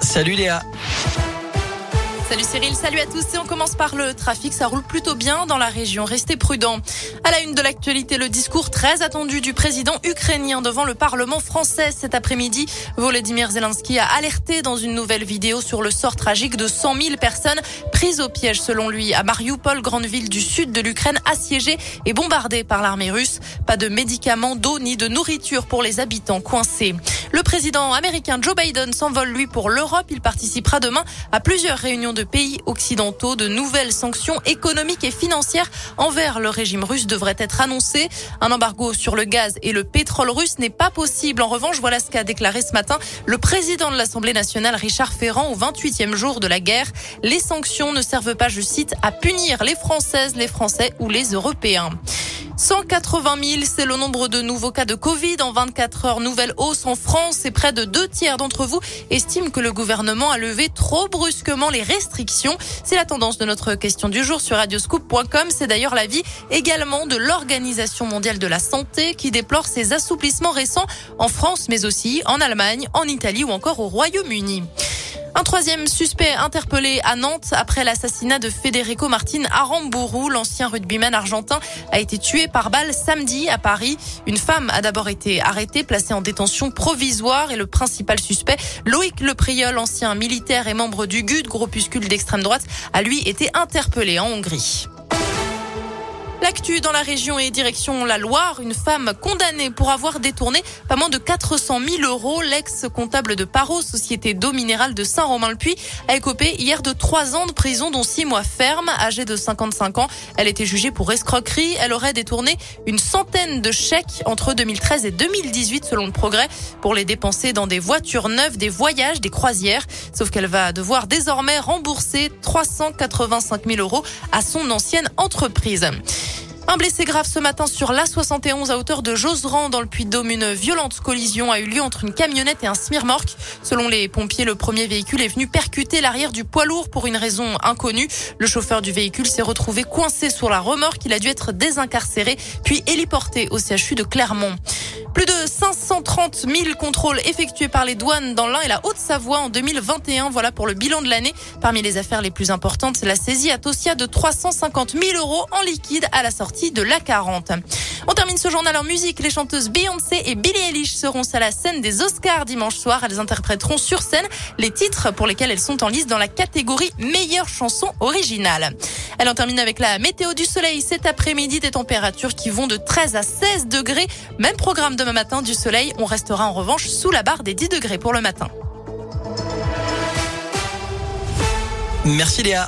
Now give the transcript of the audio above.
Salut Léa. Salut Cyril, salut à tous et on commence par le trafic. Ça roule plutôt bien dans la région. Restez prudents. À la une de l'actualité, le discours très attendu du président ukrainien devant le Parlement français cet après-midi. Volodymyr Zelensky a alerté dans une nouvelle vidéo sur le sort tragique de 100 000 personnes prises au piège selon lui à Mariupol, grande ville du sud de l'Ukraine assiégée et bombardée par l'armée russe. Pas de médicaments, d'eau ni de nourriture pour les habitants coincés. Le président américain Joe Biden s'envole lui pour l'Europe. Il participera demain à plusieurs réunions de pays occidentaux. De nouvelles sanctions économiques et financières envers le régime russe devraient être annoncées. Un embargo sur le gaz et le pétrole russe n'est pas possible. En revanche, voilà ce qu'a déclaré ce matin le président de l'Assemblée nationale Richard Ferrand au 28e jour de la guerre. Les sanctions ne servent pas, je cite, à punir les Françaises, les Français ou les Européens. 180 000, c'est le nombre de nouveaux cas de Covid en 24 heures. Nouvelle hausse en France et près de deux tiers d'entre vous estiment que le gouvernement a levé trop brusquement les restrictions. C'est la tendance de notre question du jour sur radioscoop.com. C'est d'ailleurs l'avis également de l'Organisation mondiale de la santé qui déplore ces assouplissements récents en France, mais aussi en Allemagne, en Italie ou encore au Royaume-Uni. Un troisième suspect interpellé à Nantes après l'assassinat de Federico Martin Aramburu, l'ancien rugbyman argentin, a été tué par balle samedi à Paris. Une femme a d'abord été arrêtée, placée en détention provisoire et le principal suspect, Loïc Lepriol, ancien militaire et membre du GUD, groupuscule d'extrême droite, a lui été interpellé en Hongrie. L'actu dans la région et direction la Loire, une femme condamnée pour avoir détourné pas moins de 400 000 euros. L'ex-comptable de Paro, société d'eau minérale de Saint-Romain-le-Puy, a écopé hier de trois ans de prison, dont six mois ferme. Âgée de 55 ans, elle était jugée pour escroquerie. Elle aurait détourné une centaine de chèques entre 2013 et 2018, selon le progrès, pour les dépenser dans des voitures neuves, des voyages, des croisières. Sauf qu'elle va devoir désormais rembourser 385 000 euros à son ancienne entreprise. Un blessé grave ce matin sur l'A71 à hauteur de Joseran dans le Puy-de-Dôme. Une violente collision a eu lieu entre une camionnette et un smirmorque. Selon les pompiers, le premier véhicule est venu percuter l'arrière du poids lourd pour une raison inconnue. Le chauffeur du véhicule s'est retrouvé coincé sur la remorque. Il a dû être désincarcéré puis héliporté au CHU de Clermont. Plus de 530 000 contrôles effectués par les douanes dans l'Ain et la Haute-Savoie en 2021. Voilà pour le bilan de l'année. Parmi les affaires les plus importantes, la saisie à Tosia de 350 000 euros en liquide à la sortie de l'A40. On termine ce journal en musique. Les chanteuses Beyoncé et Billie Eilish seront à la scène des Oscars dimanche soir. Elles interpréteront sur scène les titres pour lesquels elles sont en lice dans la catégorie meilleure chanson originale. Elle en termine avec la météo du soleil cet après-midi, des températures qui vont de 13 à 16 degrés. Même programme demain matin du soleil. On restera en revanche sous la barre des 10 degrés pour le matin. Merci Léa.